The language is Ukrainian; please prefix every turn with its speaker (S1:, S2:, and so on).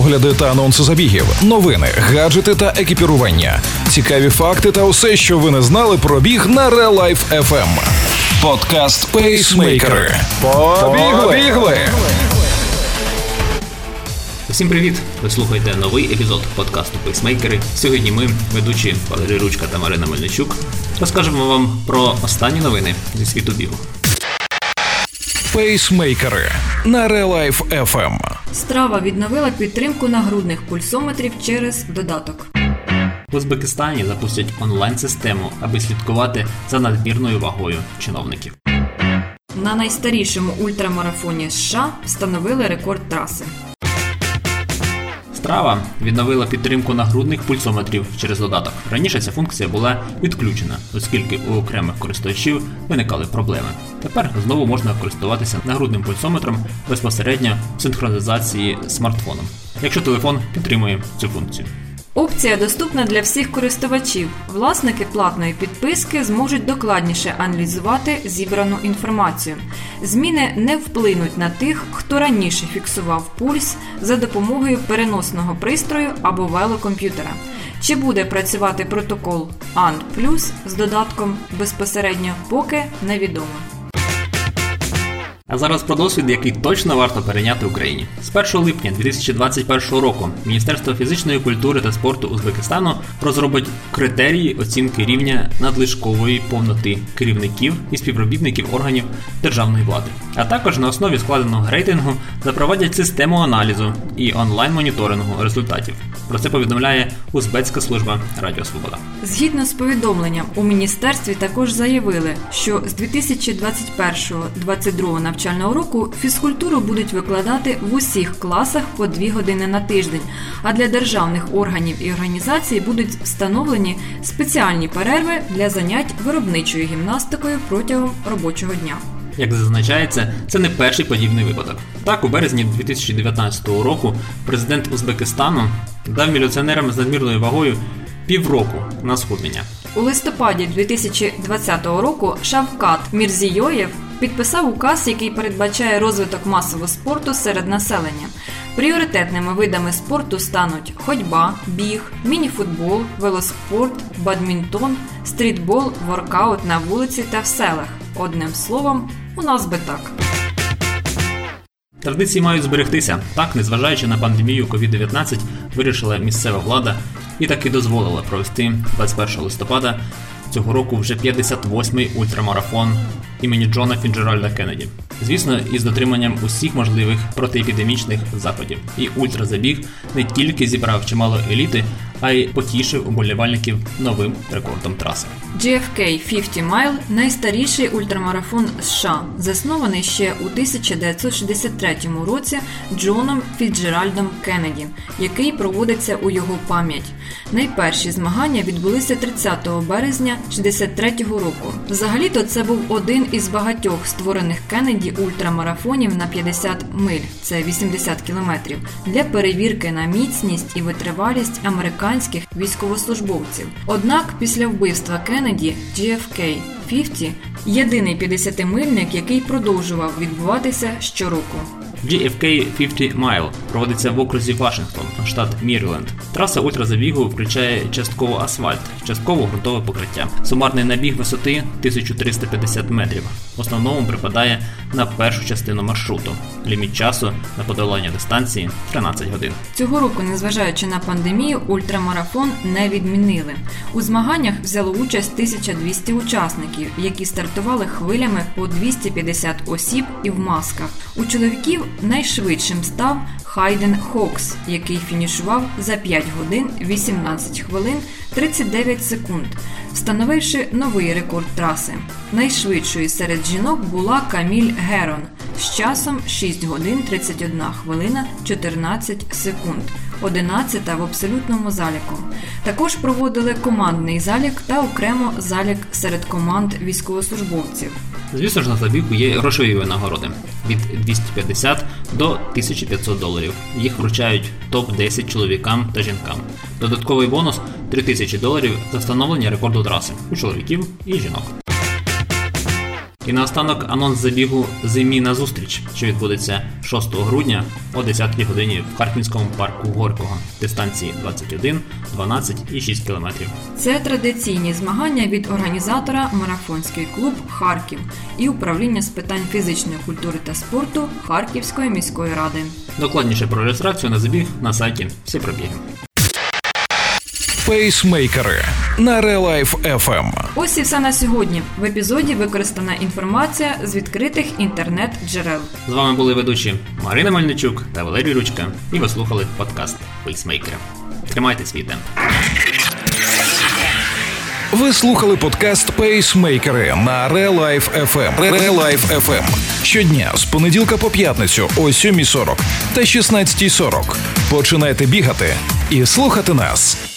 S1: огляди та анонси забігів, новини, гаджети та екіпірування, цікаві факти та усе, що ви не знали про біг на Real Life FM. Подкаст Пейсмейкери. Побігли!
S2: Усім привіт! Ви слухаєте новий епізод подкасту Пейсмейкери. Сьогодні ми, ведучі Валерій Ручка та Марина Мельничук, розкажемо вам про останні новини зі світу бігу.
S1: Пейсмейкери на Real Life FM.
S3: Страва відновила підтримку нагрудних пульсометрів через додаток.
S2: В Узбекистані запустять онлайн-систему, аби слідкувати за надмірною вагою чиновників.
S3: На найстарішому ультрамарафоні США встановили рекорд траси.
S2: Страва відновила підтримку нагрудних пульсометрів через додаток. Раніше ця функція була відключена, оскільки у окремих користувачів виникали проблеми. Тепер знову можна користуватися нагрудним пульсометром безпосередньо в синхронізації з смартфоном, якщо телефон підтримує цю функцію.
S3: Опція доступна для всіх користувачів. Власники платної підписки зможуть докладніше аналізувати зібрану інформацію. Зміни не вплинуть на тих, хто раніше фіксував пульс за допомогою переносного пристрою або велокомп'ютера. Чи буде працювати протокол ANT+, з додатком безпосередньо, поки невідомо.
S2: А зараз про досвід, який точно варто перейняти Україні. З 1 липня 2021 року Міністерство фізичної культури та спорту Узбекистану розробить критерії оцінки рівня надлишкової повноти керівників і співробітників органів державної влади. А також на основі складеного рейтингу запровадять систему аналізу і онлайн-моніторингу результатів. Про це повідомляє Узбецька служба Радіо Свобода.
S3: Згідно з повідомленням, у міністерстві також заявили, що з 2021-2022 навчального року фізкультуру будуть викладати в усіх класах по 2 години на тиждень. А для державних органів і організацій будуть встановлені спеціальні перерви для занять виробничою гімнастикою протягом робочого дня.
S2: Як зазначається, це не перший подібний випадок. Так, у березні 2019 року президент Узбекистану дав міліціонерам з надмірною вагою півроку на схуднення.
S3: У листопаді 2020 року Шавкат Мірзійоєв підписав указ, який передбачає розвиток масового спорту серед населення. Пріоритетними видами спорту стануть ходьба, біг, мініфутбол, велоспорт, бадмінтон, стрітбол, воркаут на вулиці та в селах. Одним словом, у нас би так.
S2: Традиції мають зберегтися. Так, незважаючи на пандемію COVID-19, вирішила місцева влада і таки дозволила провести 21 листопада цього року вже 58-й ультрамарафон імені Джона Фінджеральда Кеннеді. Звісно, із дотриманням усіх можливих протиепідемічних заходів. І ультразабіг не тільки зібрав чимало еліти, а й потішив уболівальників новим рекордом траси.
S3: GFK 50 Mile – найстаріший ультрамарафон США, заснований ще у 1963 році Джоном Фіджеральдом Кеннеді, який проводиться у його пам'ять. Найперші змагання відбулися 30 березня 63 року. Взагалі-то це був один із багатьох створених Кеннеді ультрамарафонів на 50 миль, це 80 кілометрів, для перевірки на міцність і витривалість американських військовослужбовців. Однак після вбивства Кеннеді GFK 50 – єдиний 50-мильник, який продовжував відбуватися щороку.
S2: GFK 50 Mile проводиться в окрузі Вашингтон, штат Міріленд. Траса ультразабігу включає частково асфальт, частково ґрунтове покриття. Сумарний набіг висоти 1350 метрів. В основному припадає на першу частину маршруту. Ліміт часу на подолання дистанції 13 годин.
S3: Цього року, незважаючи на пандемію, ультрамарафон не відмінили. У змаганнях взяло участь 1200 учасників, які стартували хвилями по 250 осіб і в масках. У чоловіків найшвидшим став Хайден Хокс, який фінішував за 5 годин 18 хвилин 39 секунд, встановивши новий рекорд траси. Найшвидшою серед жінок була Каміль Герон з часом 6 годин 31 хвилина 14 секунд. 11 в абсолютному заліку. Також проводили командний залік та окремо залік серед команд військовослужбовців.
S2: Звісно ж, на забігу є грошові винагороди від 250 до 1500 доларів. Їх вручають топ-10 чоловікам та жінкам. Додатковий бонус 3000 доларів за встановлення рекорду траси у чоловіків і жінок. І наостанок анонс забігу зимі на зустріч, що відбудеться 6 грудня о 10 годині в Харківському парку Горького дистанції 21, 12 і 6 кілометрів.
S3: Це традиційні змагання від організатора Марафонський клуб Харків і управління з питань фізичної культури та спорту Харківської міської ради.
S2: Докладніше про реєстрацію на забіг на сайті всі пробіги.
S1: Пейсмейкери на Релайф FM.
S3: Ось і все на сьогодні. В епізоді використана інформація з відкритих інтернет-джерел.
S2: З вами були ведучі Марина Мельничук та Валерій Ручка. І ви слухали подкаст Пейсмейкери. Тримайте свій темп.
S1: Ви слухали подкаст Пейсмейкери на Релайф FM. Релайф FM. Щодня з понеділка по п'ятницю о 7.40 та 16.40. Починайте бігати і слухати нас.